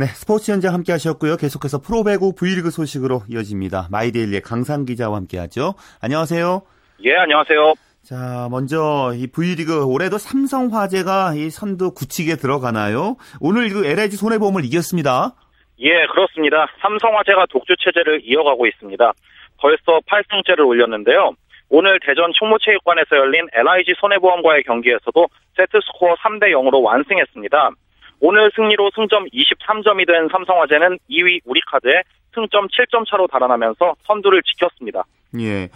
A: 네, 스포츠 현장 함께 하셨고요. 계속해서 프로배구 V리그 소식으로 이어집니다. 마이데일리의 강상 기자와 함께 하죠. 안녕하세요.
P: 예, 안녕하세요.
A: 자, 먼저 이 V리그 올해도 삼성화재가 이 선두 굳히게 들어가나요? 오늘 그 LIG 손해보험을 이겼습니다.
P: 예, 그렇습니다. 삼성화재가 독주 체제를 이어가고 있습니다. 벌써 8승째를 올렸는데요. 오늘 대전 충무체육관에서 열린 LIG 손해보험과의 경기에서도 세트 스코어 3대 0으로 완승했습니다. 오늘 승리로 승점 23점이 된 삼성화재는 2위 우리카드에 승점 7점 차로 달아나면서 선두를 지켰습니다.
A: 예.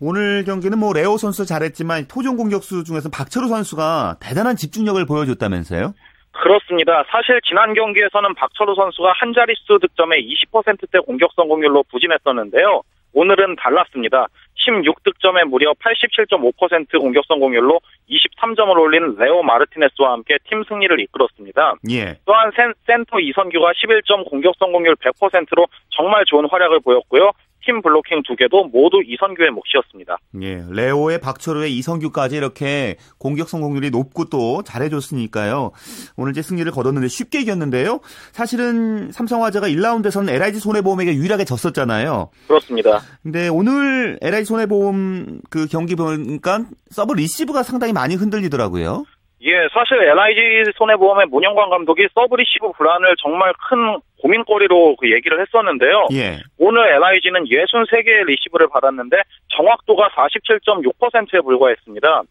A: 오늘 경기는 뭐 레오 선수 잘했지만 토종 공격수 중에서 박철우 선수가 대단한 집중력을 보여줬다면서요?
P: 그렇습니다. 사실 지난 경기에서는 박철우 선수가 한 자릿수 득점에 20%대 공격 성공률로 부진했었는데요. 오늘은 달랐습니다. 16득점에 무려 87.5% 공격 성 공률로 23점을 올린 레오 마르티네스와 함께 팀 승리를 이끌었습니다.
A: 예.
P: 또한 센, 센터 이선규가 11점 공격 성 공률 100%로 정말 좋은 활약을 보였고요. 팀 블로킹 두 개도 모두 이선규의 몫이었습니다.
A: 예, 레오의 박철우의 이성규까지 이렇게 공격 성공률이 높고 또 잘해줬으니까요. 오늘 이제 승리를 거뒀는데 쉽게 이겼는데요. 사실은 삼성화재가 1라운드에서는 LIG 손해보험에게 유일하게 졌었잖아요.
P: 그렇습니다.
A: 근데 오늘 LIG 손해보험 그 경기 보니까 서브 리시브가 상당히 많이 흔들리더라고요.
P: 예, 사실 LIG 손해보험의 문용관 감독이 서브 리시브 불안을 정말 큰 고민거리로 그 얘기를 했었는데요.
A: 예.
P: 오늘 LIG는 63개의 리시브를 받았는데 정확도가 47.6%에 불과했습니다.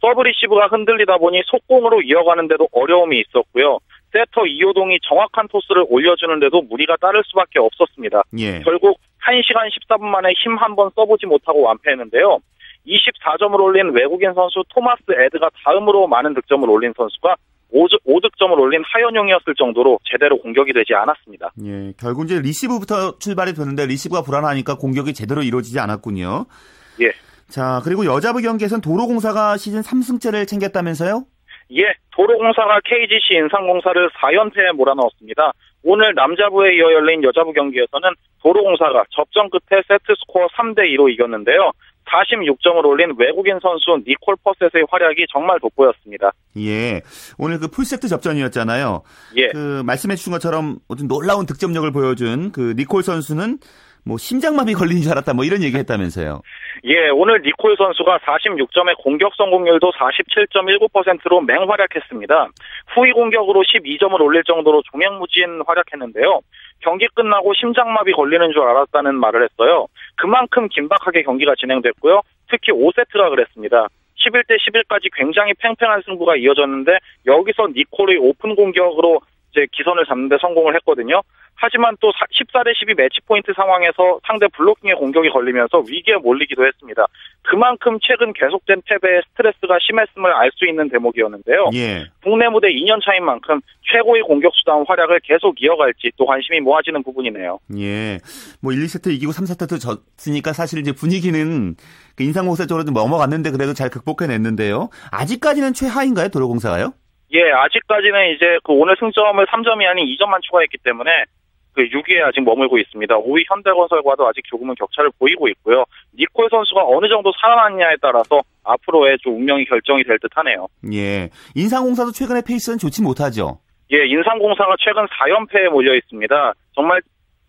P: 서브 리시브가 흔들리다 보니 속공으로 이어가는데도 어려움이 있었고요. 세터 이효동이 정확한 토스를 올려주는데도 무리가 따를 수밖에 없었습니다.
A: 예.
P: 결국 1시간 14분 만에 힘 한 번 써보지 못하고 완패했는데요. 24점을 올린 외국인 선수 토마스 에드가 다음으로 많은 득점을 올린 선수가 5득점을 올린 하현용이었을 정도로 제대로 공격이 되지 않았습니다.
A: 예, 결국 이제 리시브부터 출발이 되는데 리시브가 불안하니까 공격이 제대로 이루어지지 않았군요.
P: 예.
A: 자, 그리고 여자부 경기에선 도로공사가 시즌 3승째를 챙겼다면서요?
P: 예, 도로공사가 KGC 인삼공사를 4연패에 몰아넣었습니다. 오늘 남자부에 이어 열린 여자부 경기에서는 도로공사가 접전 끝에 세트 스코어 3대 2로 이겼는데요. 46점을 올린 외국인 선수 니콜 포셋의 활약이 정말 돋보였습니다.
A: 예. 오늘 그 풀세트 접전이었잖아요.
P: 예.
A: 그 말씀해 주신 것처럼 어떤 놀라운 득점력을 보여준 그 니콜 선수는 뭐 심장마비 걸린 줄 알았다 뭐 이런 얘기 했다면서요.
P: 예, 오늘 니콜 선수가 46점의 공격 성공률도 47.19%로 맹활약했습니다. 후위 공격으로 12점을 올릴 정도로 종횡무진 활약했는데요. 경기 끝나고 심장마비 걸리는 줄 알았다는 말을 했어요. 그만큼 긴박하게 경기가 진행됐고요. 특히 5세트가 그랬습니다. 11대 11까지 굉장히 팽팽한 승부가 이어졌는데 여기서 니콜의 오픈 공격으로 이제 기선을 잡는데 성공을 했거든요. 하지만 또 14대 12 매치 포인트 상황에서 상대 블로킹에 공격이 걸리면서 위기에 몰리기도 했습니다. 그만큼 최근 계속된 패배에 스트레스가 심했음을 알 수 있는 대목이었는데요.
A: 예.
P: 국내 무대 2년 차인 만큼 최고의 공격수다운 활약을 계속 이어갈지 또 관심이 모아지는 부분이네요.
A: 예. 뭐 1, 2세트 이기고 3세트도 졌으니까 사실 이제 분위기는 그 인상공사 쪽으로 좀 넘어갔는데 그래도 잘 극복해냈는데요. 아직까지는 최하인가요, 도로공사가요?
P: 예, 아직까지는 이제 그 오늘 승점을 3점이 아닌 2점만 추가했기 때문에 그 6위에 아직 머물고 있습니다. 5위 현대건설과도 아직 조금은 격차를 보이고 있고요. 니콜 선수가 어느 정도 살아났냐에 따라서 앞으로의 좀 운명이 결정이 될 듯하네요.
A: 예. 인삼공사도 최근에 페이스는 좋지 못하죠.
P: 예, 인삼공사가 최근 4연패에 몰려 있습니다. 정말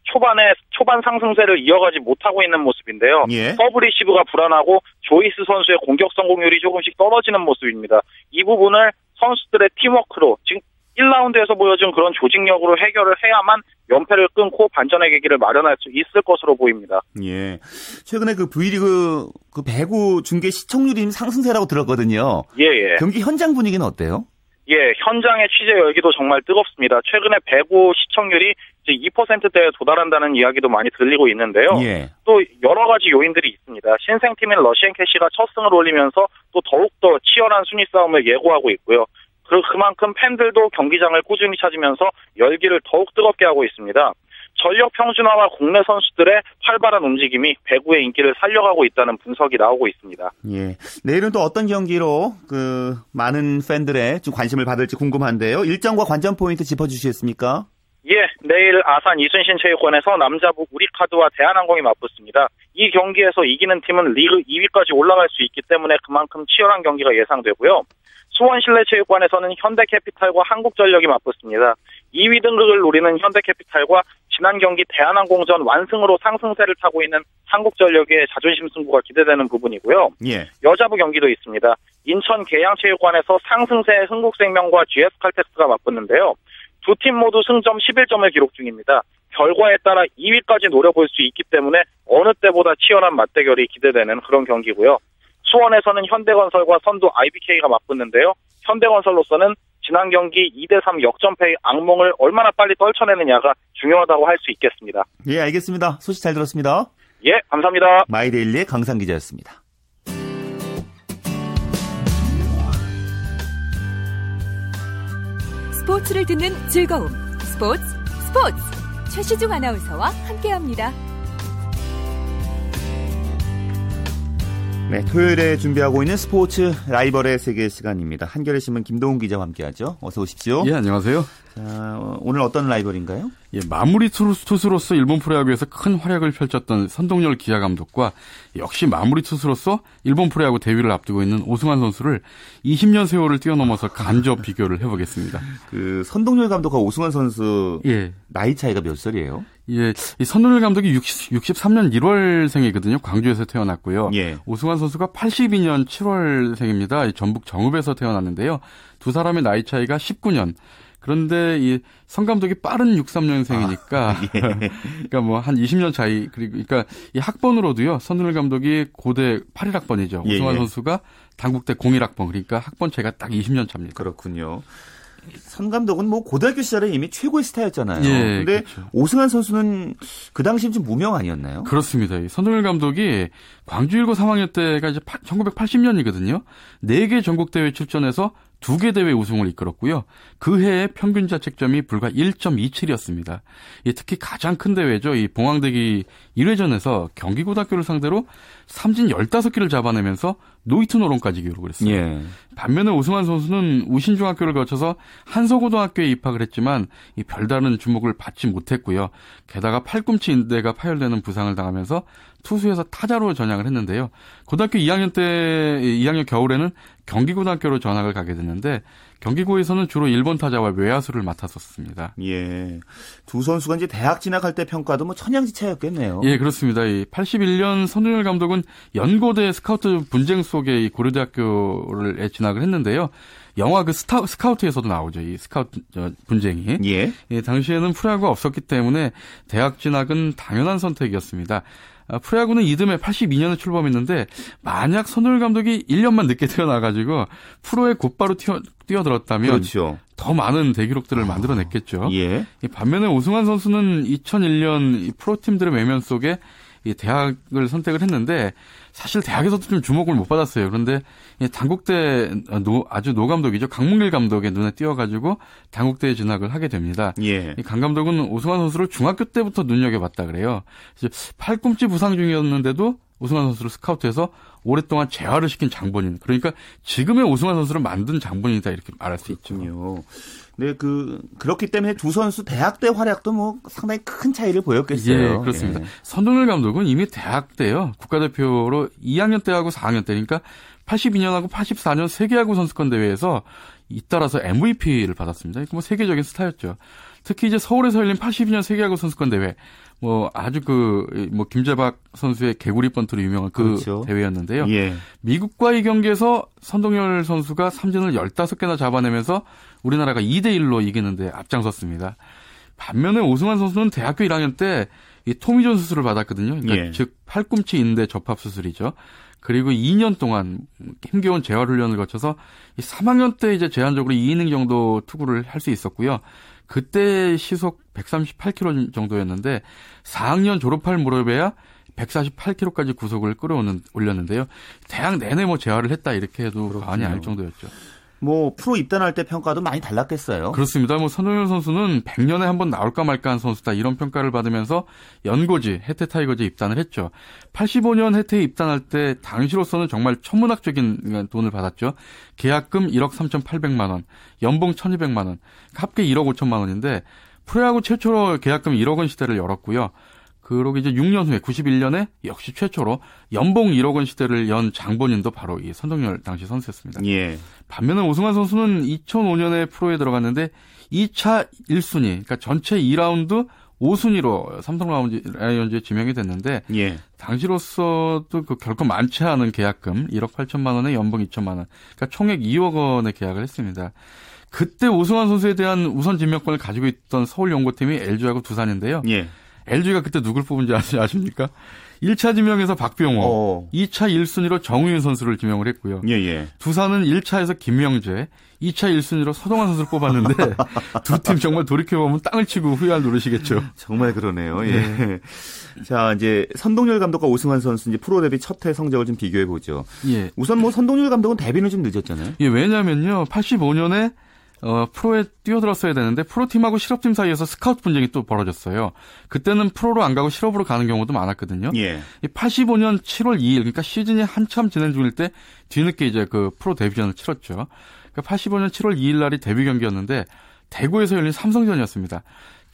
P: 초반에 초반 상승세를 이어가지 못하고 있는 모습인데요.
A: 예.
P: 서브 리시브가 불안하고 조이스 선수의 공격 성공률이 조금씩 떨어지는 모습입니다. 이 부분을 선수들의 팀워크로 지금 1라운드에서 보여준 그런 조직력으로 해결을 해야만 연패를 끊고 반전의 계기를 마련할 수 있을 것으로 보입니다.
A: 예. 최근에 그 V리그 그 배구 중계 시청률이 상승세라고 들었거든요.
P: 예, 예.
A: 경기 현장 분위기는 어때요?
P: 예, 현장의 취재 열기도 정말 뜨겁습니다. 최근에 배구 시청률이 이제 2%대에 도달한다는 이야기도 많이 들리고 있는데요.
A: 예.
P: 또 여러 가지 요인들이 있습니다. 신생팀인 러시앤 캐시가 첫 승을 올리면서 또 더욱더 치열한 순위 싸움을 예고하고 있고요. 그 그만큼 팬들도 경기장을 꾸준히 찾으면서 열기를 더욱 뜨겁게 하고 있습니다. 전력 평준화와 국내 선수들의 활발한 움직임이 배구의 인기를 살려가고 있다는 분석이 나오고 있습니다.
A: 예. 내일은 또 어떤 경기로 그 많은 팬들의 좀 관심을 받을지 궁금한데요. 일정과 관전 포인트 짚어주시겠습니까?
P: 예, 내일 아산 이순신 체육관에서 남자부 우리카드와 대한항공이 맞붙습니다. 이 경기에서 이기는 팀은 리그 2위까지 올라갈 수 있기 때문에 그만큼 치열한 경기가 예상되고요. 수원 실내체육관에서는 현대캐피탈과 한국전력이 맞붙습니다. 2위 등극을 노리는 현대캐피탈과 지난 경기 대한항공전 완승으로 상승세를 타고 있는 한국전력의 자존심 승부가 기대되는 부분이고요.
A: 예.
P: 여자부 경기도 있습니다. 인천 계양체육관에서 상승세 흥국생명과 GS칼텍스가 맞붙는데요. 두 팀 모두 승점 11점을 기록 중입니다. 결과에 따라 2위까지 노려볼 수 있기 때문에 어느 때보다 치열한 맞대결이 기대되는 그런 경기고요. 수원에서는 현대건설과 선두 IBK가 맞붙는데요. 현대건설로서는 지난 경기 2대3 역전패의 악몽을 얼마나 빨리 떨쳐내느냐가 중요하다고 할 수 있겠습니다.
A: 예, 알겠습니다. 소식 잘 들었습니다.
P: 예, 감사합니다.
A: 마이데일리의 강상 기자였습니다.
Q: 스포츠를 듣는 즐거움. 스포츠, 스포츠. 최시중 아나운서와 함께합니다.
A: 네, 토요일에 준비하고 있는 스포츠 라이벌의 세계 시간입니다. 한겨레 신문 김동훈 기자와 함께하죠. 어서 오십시오.
R: 예, 안녕하세요.
A: 자, 어, 오늘 어떤 라이벌인가요?
R: 예, 마무리 투수로서 일본 프로야구에서 큰 활약을 펼쳤던 선동열 기아 감독과 역시 마무리 투수로서 일본 프로야구 데뷔를 앞두고 있는 오승환 선수를 20년 세월을 뛰어넘어서 간접 비교를 해보겠습니다.
A: 그 선동열 감독과 오승환 선수
R: 예.
A: 나이 차이가 몇 살이에요?
R: 예, 이 선동열 감독이 60, 63년 1월생이거든요. 광주에서 태어났고요.
A: 예.
R: 오승환 선수가 82년 7월생입니다. 전북 정읍에서 태어났는데요. 두 사람의 나이 차이가 19년. 그런데 이 성 감독이 빠른 63년생이니까
A: 아, 예.
R: 그러니까 뭐 한 20년 차이 그리고 그러니까 이 학번으로도요. 선동열 감독이 고대 81학번이죠.
A: 예,
R: 오승환
A: 예.
R: 선수가 당국대 01학번 그러니까 학번 차이가 딱 20년 차입니다.
A: 그렇군요. 선 감독은 뭐 고등학교 시절에 이미 최고의 스타였잖아요.
R: 예,
A: 근데
R: 그렇죠.
A: 오승환 선수는 그 당시 좀 무명 아니었나요?
R: 그렇습니다. 이 선동열 감독이 광주 1고 3학년 때가 이제 1980년이거든요. 4개 전국 대회 출전해서 2개 대회 우승을 이끌었고요. 그 해의 평균 자책점이 불과 1.27이었습니다. 특히 가장 큰 대회죠. 이 봉황대기 1회전에서 경기고등학교를 상대로 삼진 15개를 잡아내면서 노히트 노런까지 기록을 했어요.
A: 예.
R: 반면에 오승환 선수는 우신중학교를 거쳐서 한서고등학교에 입학을 했지만 이 별다른 주목을 받지 못했고요. 게다가 팔꿈치 인대가 파열되는 부상을 당하면서 투수에서 타자로 전향을 했는데요. 고등학교 2학년 때 2학년 겨울에는 경기고등학교로 전학을 가게 됐는데 경기고에서는 주로 1번 타자와 외야수를 맡았었습니다.
A: 예. 두 선수가 이제 대학 진학할 때 평가도 뭐 천양지차였겠네요.
R: 예, 그렇습니다. 이 81년 선동열 감독은 연고대 스카우트 분쟁 속에 이 고려대학교를 진학 을 했는데요. 영화 그 스타, 스카우트에서도 나오죠. 이 스카우트 저, 분쟁이.
A: 예.
R: 예, 당시에는 프로야구가 없었기 때문에 대학 진학은 당연한 선택이었습니다. 아, 프로야구는 이듬해 82년에 출범했는데 만약 선동열 감독이 1년만 늦게 태어나가지고 프로에 곧바로 튀어, 뛰어들었다면
A: 그렇죠.
R: 더 많은 대기록들을 만들어냈겠죠.
A: 예.
R: 이 반면에 오승환 선수는 2001년 이 프로팀들의 외면 속에 이 대학을 선택을 했는데 사실 대학에서도 좀 주목을 못 받았어요. 그런데 이 단국대 노, 아주 노 감독이죠. 강문길 감독의 눈에 띄어가지고 단국대에 진학을 하게 됩니다.
A: 예.
R: 이강 감독은 오승환 선수를 중학교 때부터 눈여겨봤다 그래요. 팔꿈치 부상 중이었는데도 오승환 선수를 스카우트해서 오랫동안 재활을 시킨 장본인. 그러니까 지금의 오승환 선수를 만든 장본인이다 이렇게 말할 수 있죠.
A: 네, 그 그렇기 때문에 두 선수 대학 때 활약도 뭐 상당히 큰 차이를 보였겠어요.
R: 예, 그렇습니다.
A: 예.
R: 선동열 감독은 이미 대학 때요. 국가대표로 2학년 때하고 4학년 때니까 82년하고 84년 세계야구 선수권 대회에서 잇따라서 MVP를 받았습니다. 뭐 세계적인 스타였죠. 특히 이제 서울에서 열린 82년 세계야구 선수권 대회, 뭐 아주 그 뭐 김재박 선수의 개구리 번트로 유명한 그
A: 그렇죠.
R: 대회였는데요.
A: 예.
R: 미국과의 경기에서 선동열 선수가 삼진을 15개나 잡아내면서 우리나라가 2대 1로 이기는데 앞장섰습니다. 반면에 오승환 선수는 대학교 1학년 때 이 토미존 수술을 받았거든요. 그러니까
A: 예.
R: 즉 팔꿈치 인대 접합 수술이죠. 그리고 2년 동안 힘겨운 재활 훈련을 거쳐서 이 3학년 때 이제 제한적으로 2이닝 정도 투구를 할 수 있었고요. 그때 시속 138km 정도였는데 4학년 졸업할 무렵에야 148km까지 구속을 끌어오는 올렸는데요. 대학 내내 뭐 재활을 했다 이렇게 해도 과언이 아닐 정도였죠.
A: 뭐 프로 입단할 때 평가도 많이 달랐겠어요.
R: 그렇습니다. 뭐 선동열 선수는 100년에 한 번 나올까 말까 한 선수다 이런 평가를 받으면서 연고지 해태 타이거즈에 입단을 했죠. 85년 해태에 입단할 때 당시로서는 정말 천문학적인 돈을 받았죠. 계약금 1억 3,800만 원, 연봉 1,200만 원, 합계 1억 5천만 원인데 프로야구 최초로 계약금 1억 원 시대를 열었고요. 그러고 이제 6년 후에 91년에 역시 최초로 연봉 1억 원 시대를 연 장본인도 바로 이 선동열 당시 선수였습니다.
A: 예.
R: 반면에 오승환 선수는 2005년에 프로에 들어갔는데 2차 1순위, 그러니까 전체 2라운드 5순위로 삼성 라이온즈에 지명이 됐는데
A: 예.
R: 당시로서도 그 결코 많지 않은 계약금 1억 8천만 원에 연봉 2천만 원, 그러니까 총액 2억 원의 계약을 했습니다. 그때 오승환 선수에 대한 우선 지명권을 가지고 있던 서울 연고팀이 LG하고 두산인데요.
A: 예.
R: LG가 그때 누굴 뽑은지 아십니까? 1차 지명에서 박병호,
A: 어.
R: 2차 1순위로 정우윤 선수를 지명을 했고요.
A: 예, 예.
R: 두산은 1차에서 김명재, 2차 1순위로 서동환 선수를 뽑았는데 두 팀 정말 돌이켜보면 땅을 치고 후회할 노릇이겠죠.
A: 정말 그러네요. 예. 자, 이제 선동열 감독과 오승환 선수 이제 프로 데뷔 첫 해 성적을 좀 비교해 보죠.
R: 예.
A: 우선 뭐 선동열 감독은 데뷔는 좀 늦었잖아요.
R: 예, 왜냐면요. 85년에 어, 프로에 뛰어들었어야 되는데 프로팀하고 실업팀 사이에서 스카우트 분쟁이 또 벌어졌어요. 그때는 프로로 안 가고 실업으로 가는 경우도 많았거든요.
A: 예.
R: 85년 7월 2일, 그러니까 시즌이 한참 진행 중일 때 뒤늦게 이제 그 프로 데뷔전을 치렀죠. 그러니까 85년 7월 2일 날이 데뷔 경기였는데 대구에서 열린 삼성전이었습니다.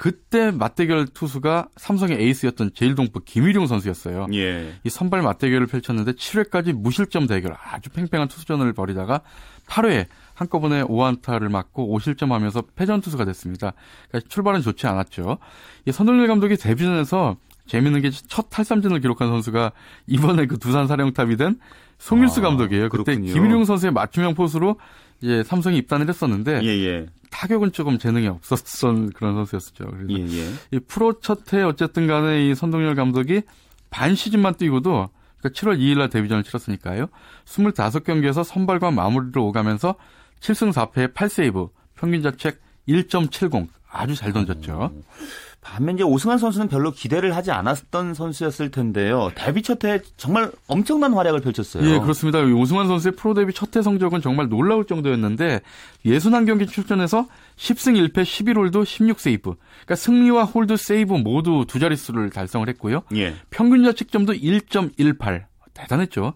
R: 그때 맞대결 투수가 삼성의 에이스였던 재일동포 김일융 선수였어요.
A: 예.
R: 이 선발 맞대결을 펼쳤는데 7회까지 무실점 대결 아주 팽팽한 투수전을 벌이다가 8회에 한꺼번에 5안타를 맞고 5실점 하면서 패전 투수가 됐습니다. 그러니까 출발은 좋지 않았죠. 이 선동열 감독이 데뷔전에서 재밌는 게 첫 탈삼진을 기록한 선수가 이번에 그 두산 사령탑이 된 송일수
A: 아,
R: 감독이에요. 그때
A: 그렇군요.
R: 김일용 선수의 맞춤형 포수로 이제 삼성에 입단을 했었는데
A: 예, 예.
R: 타격은 조금 재능이 없었던 그런 선수였었죠. 그래서
A: 예, 예.
R: 이 프로 첫해 어쨌든 간에 이 선동열 감독이 반 시즌만 뛰고도 그러니까 7월 2일 날 데뷔전을 치렀으니까요. 25경기에서 선발과 마무리로 오가면서 7승 4패에 8세이브, 평균 자책 1.70 아주 잘 던졌죠.
A: 반면 이제 오승환 선수는 별로 기대를 하지 않았던 선수였을 텐데요. 데뷔 첫 해 정말 엄청난 활약을 펼쳤어요.
R: 예, 그렇습니다. 오승환 선수의 프로 데뷔 첫 해 성적은 정말 놀라울 정도였는데 61경기 출전해서 10승 1패 11홀드 16세이브. 그러니까 승리와 홀드 세이브 모두 두 자릿수를 달성을 했고요.
A: 예.
R: 평균 자책점도 1.18. 대단했죠.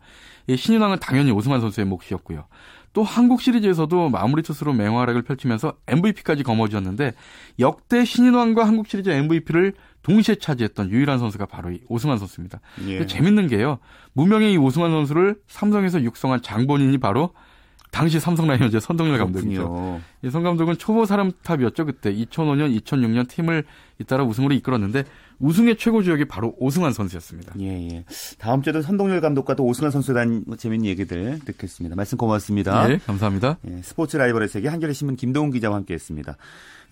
R: 예, 신인왕은 당연히 오승환 선수의 몫이었고요. 또 한국 시리즈에서도 마무리 투수로 맹활약을 펼치면서 MVP까지 거머쥐었는데 역대 신인왕과 한국 시리즈 MVP를 동시에 차지했던 유일한 선수가 바로 이 오승환 선수입니다.
A: 예.
R: 재밌는 게요. 무명의 이 오승환 선수를 삼성에서 육성한 장본인이 바로 당시 삼성 라이온즈의 선동열 감독이죠.
A: 그렇군요.
R: 이선 감독은 초보 사람 탑이었죠. 그때 2005년, 2006년 팀을 잇따라 우승으로 이끌었는데 우승의 최고 주역이 바로 오승환 선수였습니다.
A: 예, 예. 다음 주에도 선동열 감독과 또 오승환 선수에 대한 재밌는 얘기들 듣겠습니다. 말씀 고맙습니다.
R: 네, 감사합니다.
A: 예, 스포츠 라이벌의 세계 한겨레 신문 김동훈 기자와 함께했습니다.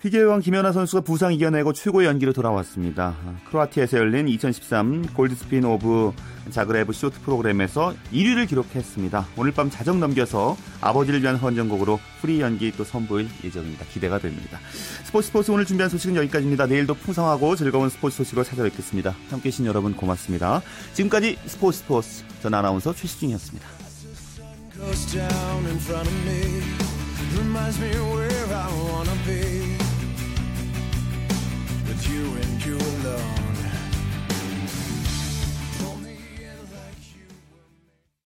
A: 피겨여왕 김연아 선수가 부상 이겨내고 최고의 연기로 돌아왔습니다. 아, 크로아티아에서 열린 2013 Golden Spin of Zagreb 쇼트 프로그램에서 1위를 기록했습니다. 오늘 밤 자정 넘겨서 아버지를 위한 헌정곡으로 프리 연기 또 선보일 예정입니다. 기대가 됩니다. 스포츠 스포츠 오늘 준비한 소식은 여기까지입니다. 내일도 풍성하고 즐거운 스포츠 소식으로 찾아뵙겠습니다. 함께 해 주신 여러분 고맙습니다. 지금까지 스포츠 스포츠 전 아나운서 최시중이었습니다.
S: With you and you alone